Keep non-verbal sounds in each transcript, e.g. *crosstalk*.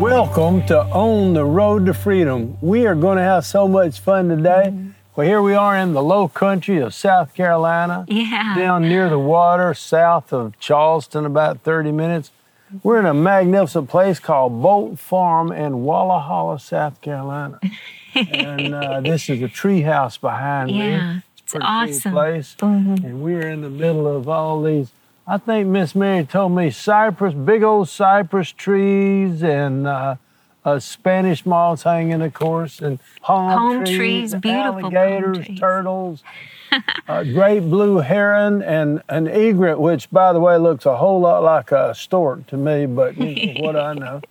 Welcome to On the Road to Freedom. We are going to have so much fun today. Mm-hmm. Well, here we are in the low country of South Carolina. Yeah. Down near the water, south of Charleston, about 30 minutes. We're in a magnificent place called Bolt Farm in Walhalla, South Carolina. and uh, *laughs* this is a tree house behind yeah, me. Yeah, it's, it's awesome. place. Mm-hmm. And we're in the middle of all these I think Miss Mary told me cypress, big old cypress trees, and uh, uh, Spanish moss hanging, of course, and palm, palm trees, trees beautiful alligators, trees. turtles, a *laughs* great blue heron, and an egret, which, by the way, looks a whole lot like a stork to me, but what I know. *laughs*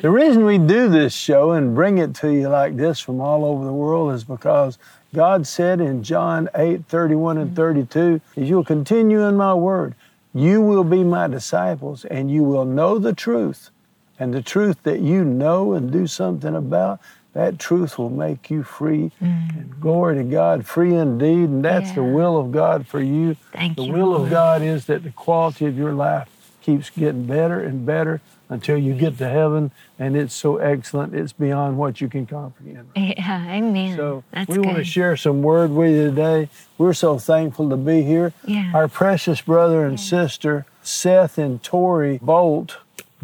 The reason we do this show and bring it to you like this from all over the world is because God said in John 8 31 and 32, You'll continue in my word you will be my disciples and you will know the truth. And the truth that you know and do something about, that truth will make you free. Mm. And glory to God, free indeed. And that's yeah. the will of God for you. Thank the you, will Lord. of God is that the quality of your life keeps getting better and better until you get to heaven, and it's so excellent, it's beyond what you can comprehend. Yeah, amen. So That's we good. want to share some word with you today. We're so thankful to be here. Yeah. Our precious brother and yeah. sister, Seth and Tori Bolt,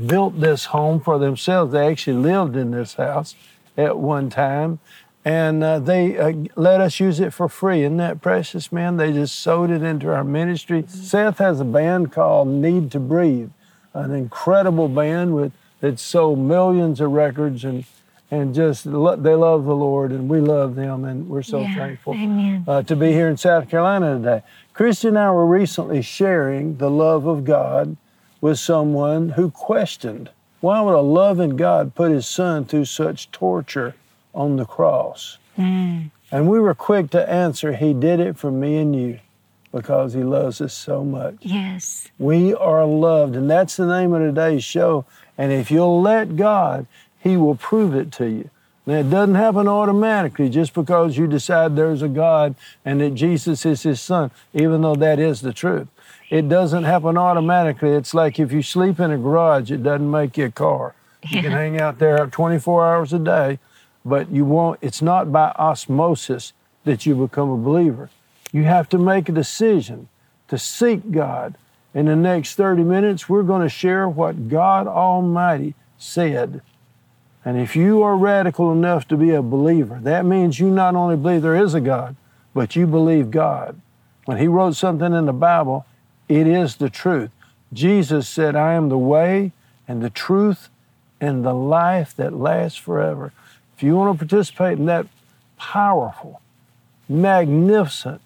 built this home for themselves. They actually lived in this house at one time. And uh, they uh, let us use it for free. Isn't that precious, man? They just sewed it into our ministry. Mm-hmm. Seth has a band called Need to Breathe an incredible band with that sold millions of records and and just lo- they love the Lord and we love them and we're so yeah, thankful uh, to be here in South Carolina today. Christy and I were recently sharing the love of God with someone who questioned why would a loving God put His Son through such torture on the cross? Mm. And we were quick to answer, He did it for me and you because he loves us so much. Yes. We are loved, and that's the name of today's show. And if you'll let God, he will prove it to you. Now, it doesn't happen automatically just because you decide there's a God and that Jesus is his son, even though that is the truth. It doesn't happen automatically. It's like if you sleep in a garage, it doesn't make you a car. You can hang out there 24 hours a day, but you won't, it's not by osmosis that you become a believer. You have to make a decision to seek God. In the next 30 minutes, we're going to share what God Almighty said. And if you are radical enough to be a believer, that means you not only believe there is a God, but you believe God. When He wrote something in the Bible, it is the truth. Jesus said, I am the way and the truth and the life that lasts forever. If you want to participate in that powerful, magnificent,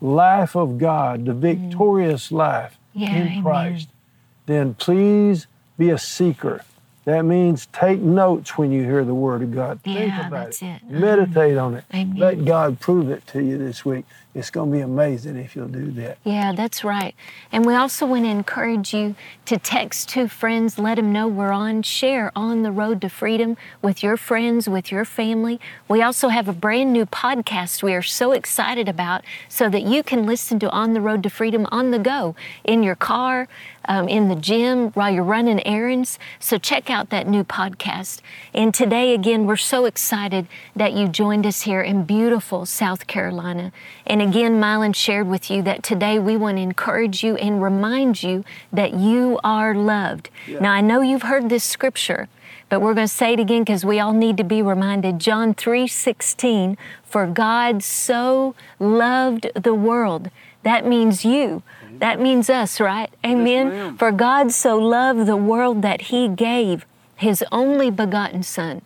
life of God, the mm. victorious life Yeah, in amen. Christ, then please be a seeker. That means take notes when you hear the Word of God. Think Yeah, about that's it. it. Meditate on it. Mm-hmm. Amen. Let God prove it to you this week. It's going to be amazing if you'll do that. Yeah, that's right. And we also want to encourage you to text two friends, let them know we're on, share on the road to freedom with your friends, with your family. We also have a brand new podcast we are so excited about so that you can listen to On the Road to Freedom on the go in your car, um, in the gym, while you're running errands. So check out that new podcast. And today, again, we're so excited that you joined us here in beautiful South Carolina. And again, Mylon shared with you that today we want to encourage you and remind you that you are loved. Now, I know you've heard this scripture, but we're going to say it again because we all need to be reminded. John 3 16, for God so loved the world. That means you. Mm-hmm. That means us, right? Amen. ma'am. for God so loved the world that he gave his only begotten Son,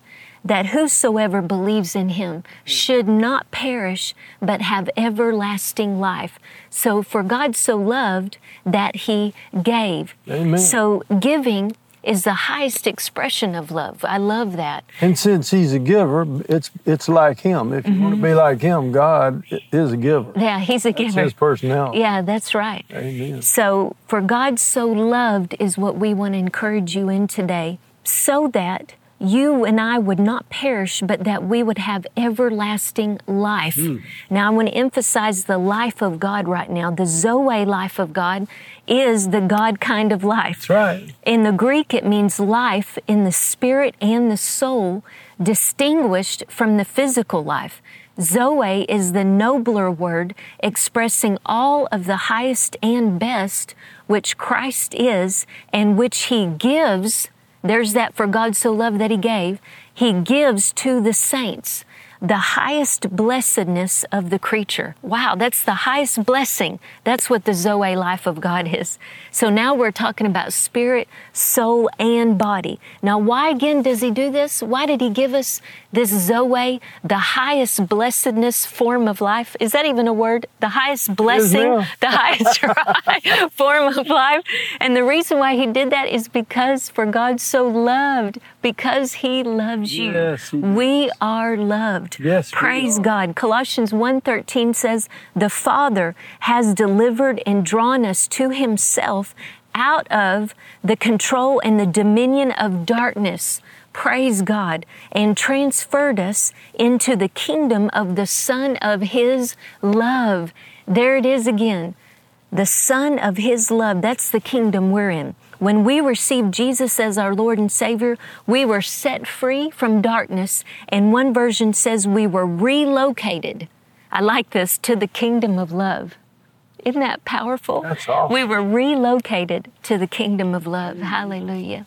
that whosoever believes in him should not perish, but have everlasting life. So, for God so loved that he gave. Amen. So, giving is the highest expression of love. I love that. And since he's a giver, it's it's like him. If you mm-hmm. want to be like him, God is a giver. Yeah, he's a giver. His personality. Yeah, that's right. Amen. So, for God so loved is what we want to encourage you in today, so that you and I would not perish, but that we would have everlasting life. Mm. Now, I want to emphasize the life of God right now. The Zoe life of God is the God kind of life. That's right. In the Greek, it means life in the spirit and the soul, distinguished from the physical life. Zoe is the nobler word expressing all of the highest and best which Christ is and which He gives there's that for God so loved that He gave. He gives to the saints the highest blessedness of the creature. Wow, that's the highest blessing. That's what the Zoe life of God is. So now we're talking about spirit, soul, and body. Now, why again does He do this? Why did He give us this Zoe, the highest blessedness form of life? Is that even a word? The highest blessing, the highest *laughs* form of life. And the reason why He did that is because for God so loved, because He loves you. Yes, we are loved Yes, Praise God. Colossians 1:13 says, "The Father has delivered and drawn us to himself out of the control and the dominion of darkness." Praise God, and transferred us into the kingdom of the Son of His love. There it is again. The Son of His love. That's the kingdom we're in. When we received Jesus as our Lord and Savior, we were set free from darkness, and one version says we were relocated. I like this to the kingdom of love. Isn't that powerful? That's awesome. We were relocated to the kingdom of love. Hallelujah.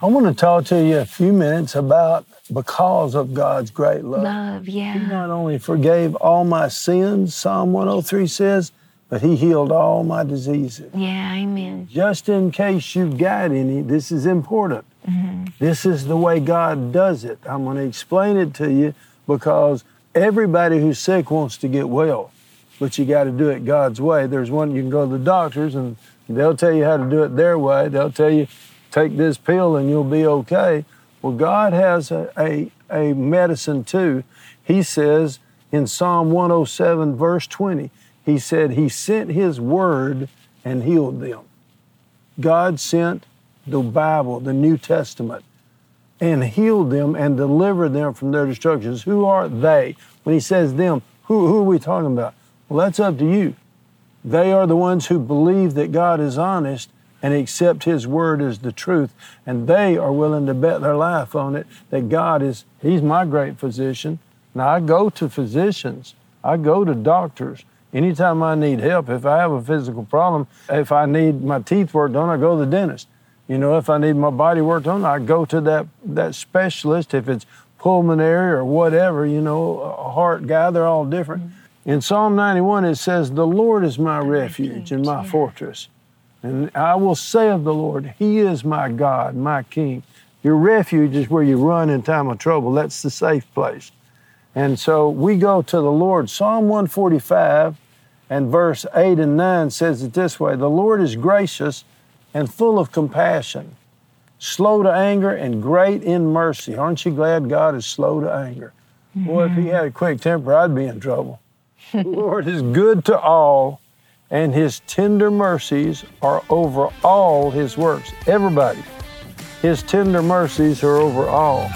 I want to talk to you a few minutes about because of God's great love. Love, yeah. He not only forgave all my sins, Psalm 103 says, but he healed all my diseases. Yeah, amen. Just in case you've got any, this is important. Mm-hmm. This is the way God does it. I'm going to explain it to you because everybody who's sick wants to get well, but you got to do it God's way. There's one you can go to the doctors and they'll tell you how to do it their way. They'll tell you take this pill and you'll be okay. Well, God has a, a, a medicine too. He says in Psalm 107, verse 20, he said he sent his word and healed them. God sent the Bible, the New Testament, and healed them and delivered them from their destructions. Who are they? When he says them, who, who are we talking about? Well, that's up to you. They are the ones who believe that God is honest and accept His word as the truth, and they are willing to bet their life on it that God is, He's my great physician. Now, I go to physicians, I go to doctors, Anytime I need help, if I have a physical problem, if I need my teeth worked on, I go to the dentist. You know, if I need my body worked on, I go to that that specialist. If it's pulmonary or whatever, you know, a heart guy, they're all different. Mm-hmm. In Psalm 91, it says, The Lord is my refuge and my yeah. fortress. And I will say of the Lord, He is my God, my King. Your refuge is where you run in time of trouble. That's the safe place. And so we go to the Lord. Psalm 145 and verse 8 and 9 says it this way The Lord is gracious and full of compassion, slow to anger and great in mercy. Aren't you glad God is slow to anger? Mm-hmm. Boy, if He had a quick temper, I'd be in trouble. *laughs* the Lord is good to all, and His tender mercies are over all His works. Everybody, His tender mercies are over all.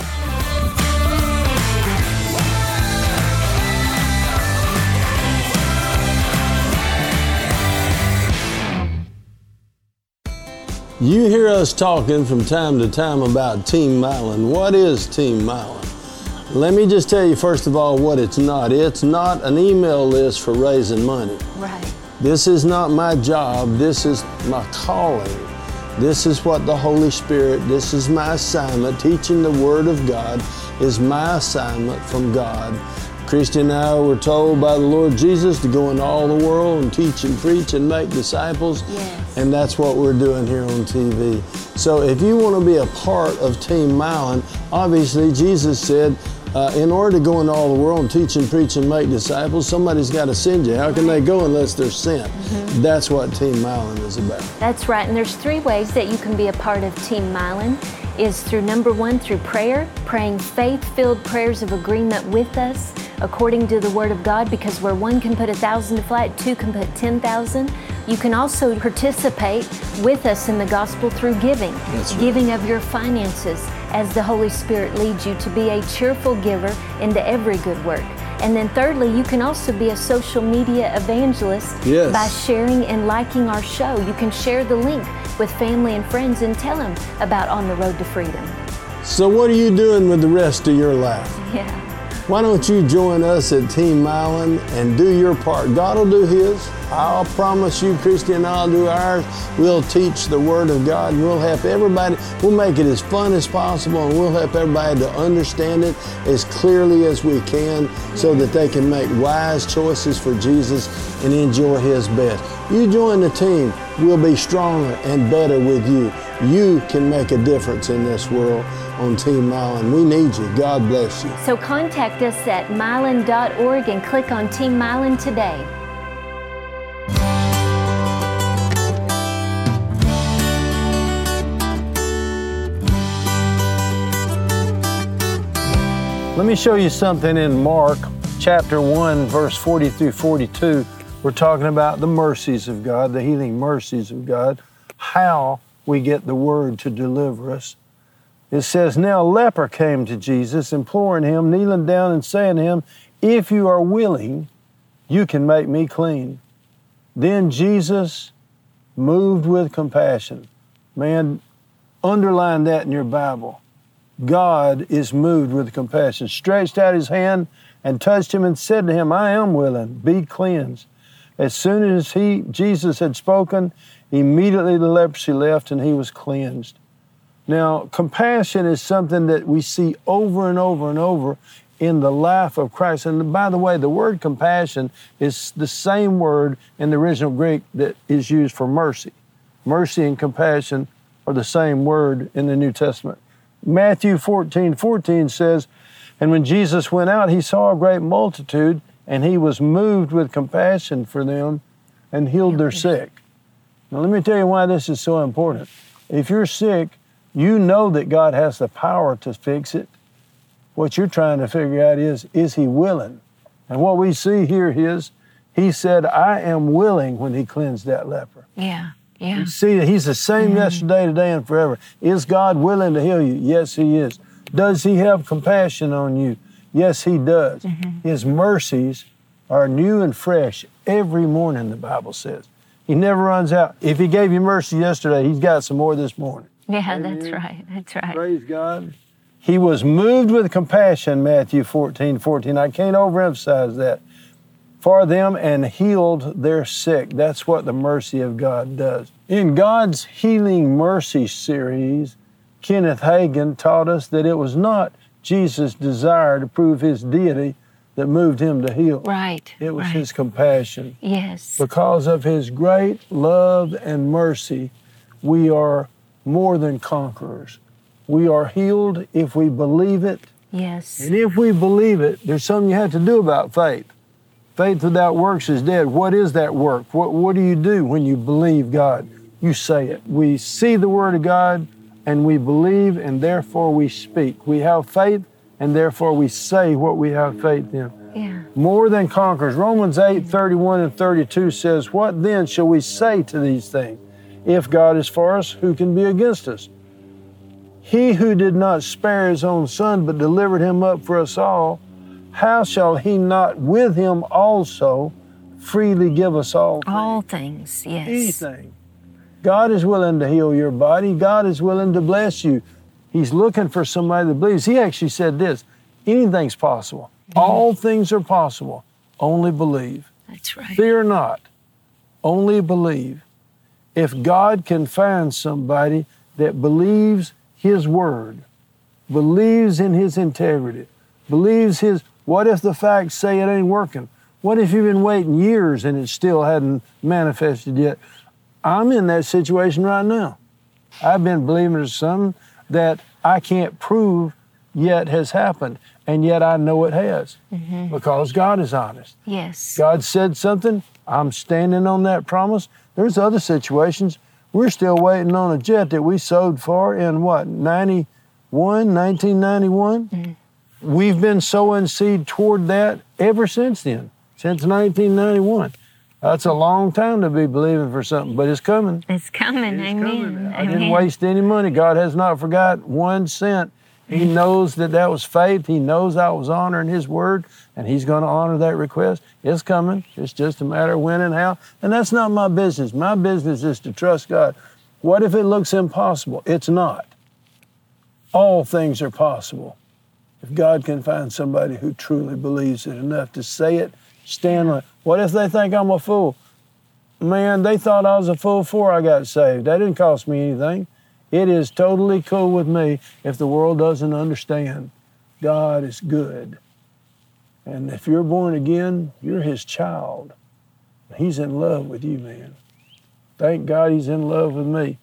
You hear us talking from time to time about Team Mylon. What is Team Mylon? Let me just tell you, first of all, what it's not. It's not an email list for raising money. Right. This is not my job. This is my calling. This is what the Holy Spirit, this is my assignment. Teaching the Word of God is my assignment from God. Christy and I were told by the Lord Jesus to go into all the world and teach and preach and make disciples. Yes. And that's what we're doing here on TV. So if you want to be a part of Team Mylon, obviously Jesus said, uh, in order to go into all the world and teach and preach and make disciples, somebody's got to send you. How can they go unless they're sent? Mm-hmm. That's what Team Mylon is about. That's right. And there's three ways that you can be a part of Team Mylon is through number one, through prayer, praying faith filled prayers of agreement with us according to the Word of God, because where one can put a thousand to flight, two can put 10,000. You can also participate with us in the gospel through giving, right. giving of your finances as the Holy Spirit leads you to be a cheerful giver into every good work. And then, thirdly, you can also be a social media evangelist yes. by sharing and liking our show. You can share the link with family and friends and tell them about On the Road to Freedom. So, what are you doing with the rest of your life? *laughs* Yeah. Why don't you join us at Team Mylon and do your part? God will do His. I'll promise you, Christy and I'll do ours. We'll teach the Word of God and we'll help everybody. We'll make it as fun as possible and we'll help everybody to understand it as clearly as we can so that they can make wise choices for Jesus and enjoy His best. You join the team, we'll be stronger and better with you. You can make a difference in this world on Team Mylon. We need you. God bless you. So contact us at mylon.org and click on Team Mylon today. Let me show you something in Mark chapter 1, verse 40 through 42. We're talking about the mercies of God, the healing mercies of God, how we get the word to deliver us. It says, Now a leper came to Jesus, imploring him, kneeling down and saying to him, If you are willing, you can make me clean. Then Jesus, moved with compassion, man, underline that in your Bible. God is moved with compassion, stretched out his hand and touched him and said to him, I am willing, be cleansed. As soon as he, Jesus had spoken, Immediately the leprosy left and he was cleansed. Now, compassion is something that we see over and over and over in the life of Christ. And by the way, the word compassion is the same word in the original Greek that is used for mercy. Mercy and compassion are the same word in the New Testament. Matthew 14 14 says, And when Jesus went out, he saw a great multitude, and he was moved with compassion for them and healed their sick. Now, let me tell you why this is so important. If you're sick, you know that God has the power to fix it. What you're trying to figure out is, is He willing? And what we see here is, He said, I am willing when He cleansed that leper. Yeah. Yeah. You see he's the same mm-hmm. yesterday, today, and forever. Is God willing to heal you? Yes, he is. Does he have compassion on you? Yes, he does. Mm-hmm. His mercies are new and fresh every morning, the Bible says. He never runs out. If he gave you mercy yesterday, he's got some more this morning. Yeah, Amen. that's right. That's right. Praise God. He was moved with compassion, Matthew 14, 14. I can't overemphasize that. For them and healed their sick. That's what the mercy of God does. In God's Healing Mercy series, Kenneth Hagin taught us that it was not Jesus' desire to prove his deity that moved him to heal. Right. It was right. his compassion. Yes. Because of his great love and mercy, we are more than conquerors. We are healed if we believe it. Yes. And if we believe it, there's something you have to do about faith. Faith without works is dead. What is that work? What, what do you do when you believe God? You say it. We see the Word of God and we believe, and therefore we speak. We have faith and therefore we say what we have faith in. Yeah. More than conquerors. Romans 8 31 and 32 says, What then shall we say to these things? If God is for us, who can be against us? He who did not spare his own son, but delivered him up for us all, how shall he not with him also freely give us all things? All things, yes. Anything. God is willing to heal your body. God is willing to bless you. He's looking for somebody that believes. He actually said this anything's possible. Mm-hmm. All things are possible. Only believe. That's right. Fear not. Only believe. If God can find somebody that believes His word, believes in His integrity, believes His, what if the facts say it ain't working? What if you've been waiting years and it still hadn't manifested yet? I'm in that situation right now. I've been believing in something that I can't prove yet has happened. And yet I know it has Mm-hmm. because God is honest. Yes. God said something, I'm standing on that promise. There's other situations. We're still waiting on a jet that we sowed for in what, 91, 1991? Mm-hmm. We've been sowing seed toward that ever since then, since 1991. That's a long time to be believing for something, but it's coming. It's coming. It's Amen. coming. I Amen. didn't waste any money. God has not forgot one cent. He knows that that was faith. He knows I was honoring His word, and He's going to honor that request. It's coming. It's just a matter of when and how. And that's not my business. My business is to trust God. What if it looks impossible? It's not. All things are possible. If God can find somebody who truly believes it enough to say it, it. What if they think I'm a fool? Man, they thought I was a fool before I got saved. That didn't cost me anything. It is totally cool with me if the world doesn't understand. God is good. And if you're born again, you're His child. He's in love with you, man. Thank God He's in love with me.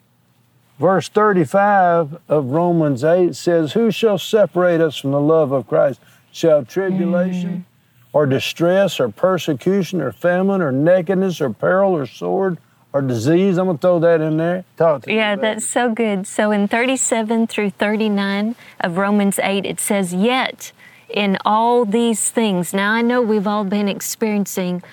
Verse 35 of Romans 8 says, Who shall separate us from the love of Christ? Shall tribulation or distress or persecution or famine or nakedness or peril or sword or disease? I'm going to throw that in there. Talk to Yeah, that's so good. So in 37 through 39 of Romans 8, it says, Yet in all these things, now I know we've all been experiencing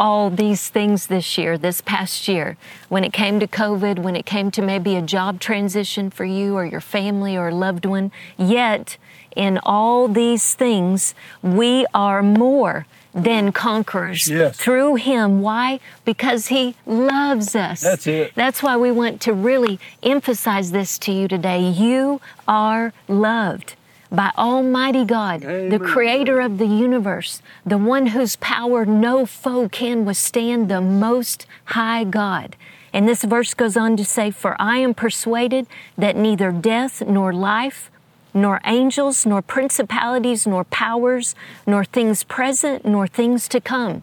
all these things this year, this past year. When it came to COVID, when it came to maybe a job transition for you or your family or a loved one, yet in all these things, we are more than conquerors Yes. through Him. Why? Because He loves us. That's it. That's why we want to really emphasize this to you today. You are loved by Almighty God, the creator of the universe, the one whose power no foe can withstand, the most high God. And this verse goes on to say, For I am persuaded that neither death nor life, nor angels, nor principalities, nor powers, nor things present, nor things to come,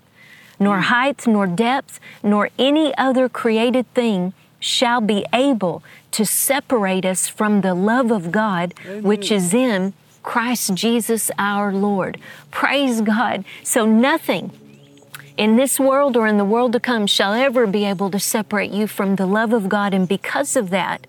nor hmm. height, nor depth, nor any other created thing shall be able to separate us from the love of God which is in Christ Jesus our Lord. Praise God. So nothing in this world or in the world to come shall ever be able to separate you from the love of God. And because of that,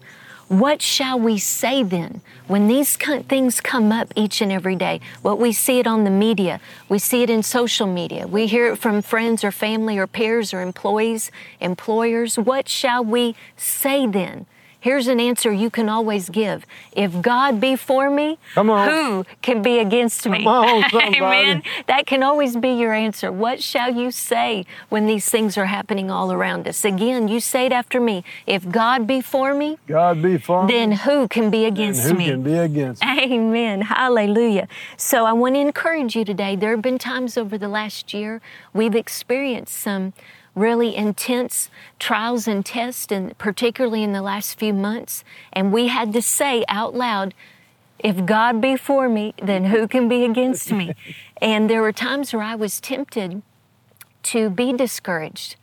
what shall we say then when these things come up each and every day? What we see it on the media, we see it in social media, we hear it from friends or family or peers or employees, employers. What shall we say then? Here's an answer you can always give. If God be for me, who can be against me? Come on. *laughs* Amen. That can always be your answer. What shall you say when these things are happening all around us? Again, you say it after me. If God be for me, God be for me. then who can be against who me? can be against me? Amen. Hallelujah. So I want to encourage you today. There have been times over the last year we've experienced some really intense trials and tests, and particularly in the last few months. And we had to say out loud, if God be for me, then who can be against me? *laughs* and there were times where I was tempted to be discouraged.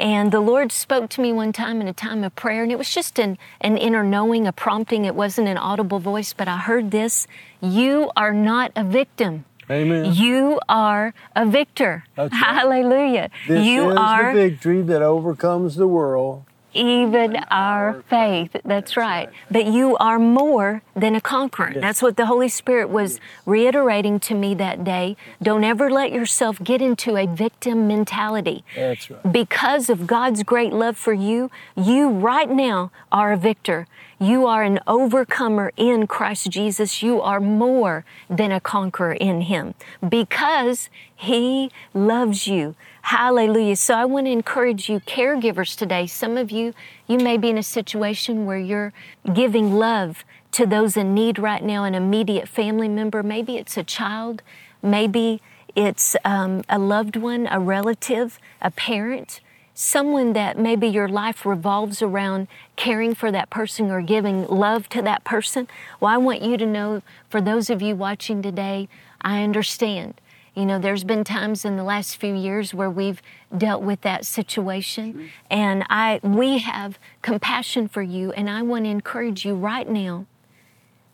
And the Lord spoke to me one time in a time of prayer, and it was just an, an inner knowing, a prompting. It wasn't an audible voice, but I heard this You are not a victim. Amen. You are a victor. That's right. Hallelujah. This you is are the victory that overcomes the world. even our faith. That's right. But you are more than a conqueror. That's what the Holy Spirit was reiterating to me that day. Don't ever let yourself get into a victim mentality. That's right. Because of God's great love for you, you right now are a victor. You are an overcomer in Christ Jesus. You are more than a conqueror in Him because He loves you. Hallelujah. So I want to encourage you, caregivers, today. Some of you, you may be in a situation where you're giving love to those in need right now, an immediate family member. Maybe it's a child, maybe it's um, a loved one, a relative, a parent someone that maybe your life revolves around caring for that person or giving love to that person. Well, I want you to know, for those of you watching today, I understand. You know, there's been times in the last few years where we've dealt with that situation, and I we have compassion for you, and I want to encourage you right now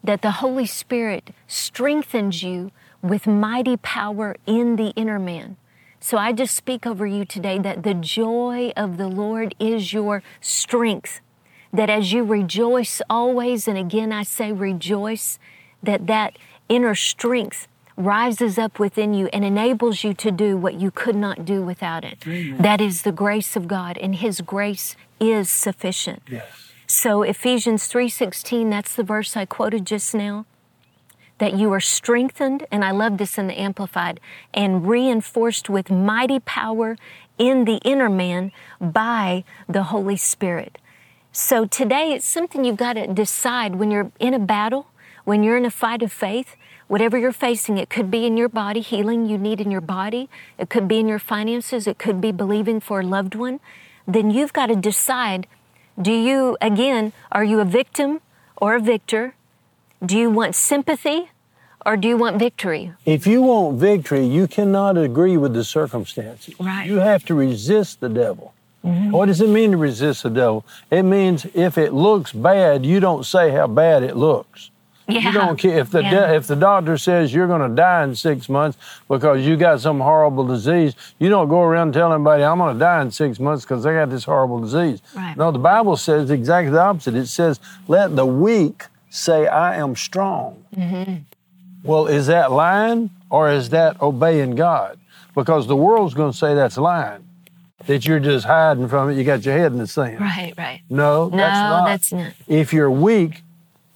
that the Holy Spirit strengthens you with mighty power in the inner man. So I just speak over you today that the joy of the Lord is your strength. That as you rejoice always, and again I say rejoice, that that inner strength rises up within you and enables you to do what you could not do without it. Amen. That is the grace of God, and His grace is sufficient. Yes. So Ephesians 3:16, that's the verse I quoted just now. That you are strengthened, and I love this in the Amplified, and reinforced with mighty power in the inner man by the Holy Spirit. So today it's something you've got to decide when you're in a battle, when you're in a fight of faith, whatever you're facing, it could be in your body, healing you need in your body, it could be in your finances, it could be believing for a loved one. Then you've got to decide do you, again, are you a victim or a victor? Do you want sympathy or do you want victory? If you want victory, you cannot agree with the circumstances. Right. You have to resist the devil. Mm-hmm. What does it mean to resist the devil? It means if it looks bad, you don't say how bad it looks. Yeah. You don't care if the Yeah. de- if the doctor says you're going to die in six months because you got some horrible disease. You don't go around telling anybody I'm going to die in six months because I got this horrible disease. Right. No, the Bible says exactly the opposite. It says, "Let the weak say I am strong." Mm-hmm. Well, is that lying or is that obeying God? Because the world's going to say that's lying. That you're just hiding from it. You got your head in the sand. Right, right. No, No, that's not. that's not. If you're weak,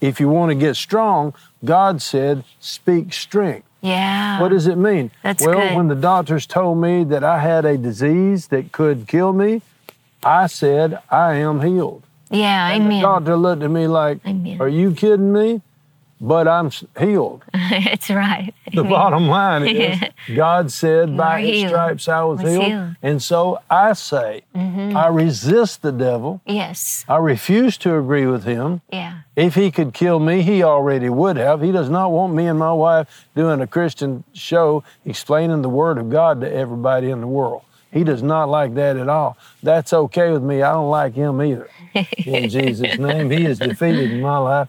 if you want to get strong, God said, speak strength. Yeah. What does it mean? That's well, good. when the doctors told me that I had a disease that could kill me, I said, I am healed. Yeah, And the amen. doctor looked at me like, Amen. Are you kidding me? But I'm healed. *laughs* it's right. *laughs* The bottom line is God said, By his healed. stripes I was, Was healed. healed. And so I say, Mm-hmm. I resist the devil. Yes. I refuse to agree with him. Yeah. If he could kill me, he already would have. He does not want me and my wife doing a Christian show explaining the Word of God to everybody in the world. He does not like that at all. That's okay with me. I don't like him either. *laughs* In Jesus' name, he is defeated in my life.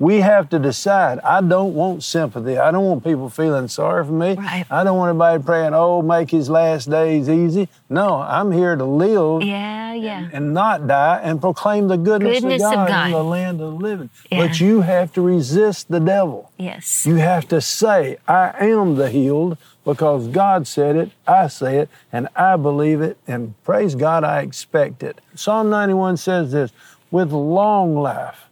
We have to decide. I don't want sympathy. I don't want people feeling sorry for me. Right. I don't want anybody praying, oh, make his last days easy. No, I'm here to live Yeah, yeah. and not die and proclaim the goodness, Goodness of of, God God. in the land of the living. Yeah. But you have to resist the devil. Yes. You have to say, I am the healed because God said it, I say it, and I believe it, and praise God, I expect it. Psalm 91 says this with long life,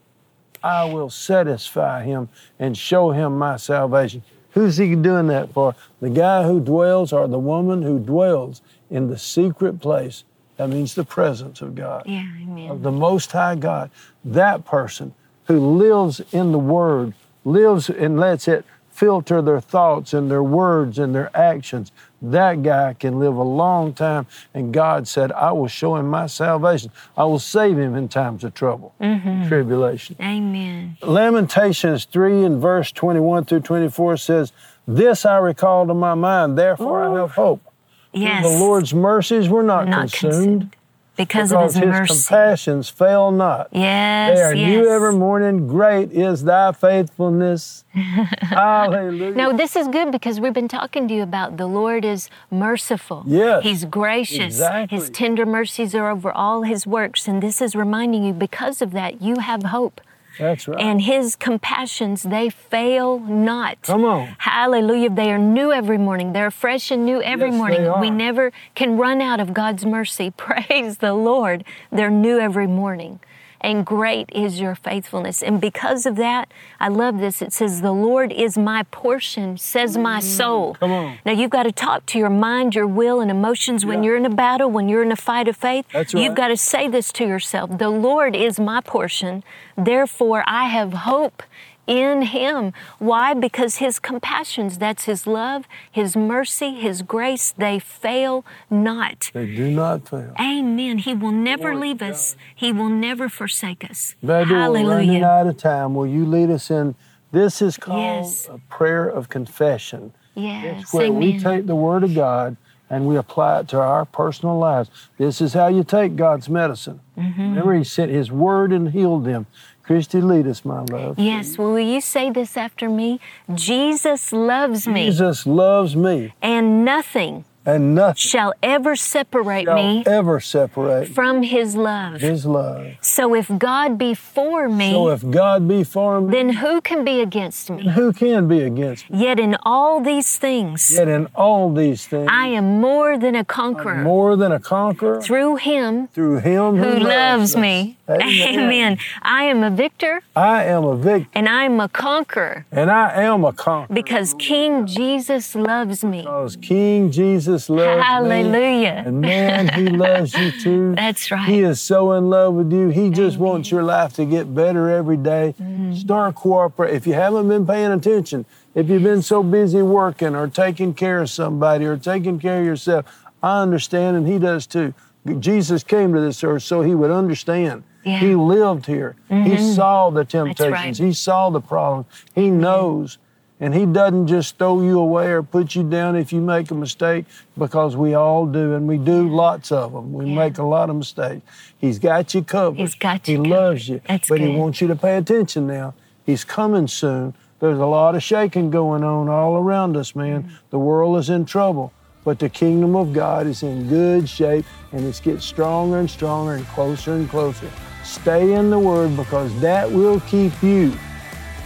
I will satisfy him and show him my salvation. Who's he doing that for? The guy who dwells or the woman who dwells in the secret place. That means the presence of God Yeah, amen. of the Most High God, that person who lives in the Word, lives and lets it filter their thoughts and their words and their actions, that guy can live a long time. And God said, I will show him my salvation. I will save him in times of trouble, mm-hmm. tribulation. Amen. Lamentations 3 and verse 21 through 24 says, This I recall to my mind, therefore I have hope. Yes. The Lord's mercies were not, not consumed consumed because, because of his, his mercy. compassions fail not. Yes. They are yes. new every morning. Great is thy faithfulness. *laughs* Hallelujah. No, this is good because we've been talking to you about the Lord is merciful. Yes, He's gracious. exactly. His tender mercies are over all his works. And this is reminding you because of that, you have hope. That's right. And his compassions, they fail not. Come on. Hallelujah. They are new every morning. They're fresh and new every Yes, morning. We never can run out of God's mercy. *laughs* Praise the Lord. They're new every morning. And great is your faithfulness. And because of that, I love this. It says, The Lord is my portion, says my soul. Mm, come on. Now you've got to talk to your mind, your will, and emotions when Yeah. you're in a battle, when you're in a fight of faith. That's You've got to say this to yourself The Lord is my portion, therefore I have hope in Him. Why? Because His compassions, that's His love, His mercy, His grace, they fail not. they do not fail. Amen. He will never Glory leave to us, He will never forsake us. Baby, we're running Hallelujah. out of time. Will you lead us in? This is called Yes. a prayer of confession. Yes. It's where we take the Word of God and we apply it to our personal lives. This is how you take God's medicine. Mm-hmm. Remember, He sent His Word and healed them. Christy, lead us, my love. Yes, well, will you say this after me? Jesus loves me, Jesus loves me, and nothing and nothing shall ever separate shall me ever separate from his love. His love. So if God be for me, So if God be for me, then who can be against me? who can be against me? Yet in all these things, Yet in all these things, I am more than a conqueror more than a conqueror through him through Him who, who loves us. me. Amen. Amen. I am a victor I am a victor, and I'm a conqueror and I am a conqueror. because King Jesus loves me. Because King Jesus loves me. Hallelujah. And man, He loves you too. *laughs* That's right. He is so in love with you. He just wants your life to get better every day. Mm-hmm. Start cooperating. If you haven't been paying attention, if you've been so busy working or taking care of somebody or taking care of yourself, I understand, and He does too. Jesus came to this earth so He would understand. Yeah. Mm-hmm. He lived here. He saw the temptations. right. He saw the problems. He knows. And he doesn't just throw you away or put you down if you make a mistake because we all do, and we do lots of them. We Yeah. make a lot of mistakes. He's got you covered. He's got you. He you loves you. That's but he wants you to pay attention now. He's coming soon. There's a lot of shaking going on all around us, man. Mm-hmm. The world is in trouble. But the kingdom of God is in good shape and it's getting stronger and stronger and closer and closer. Stay in the Word because that will keep you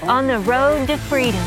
On the road to freedom.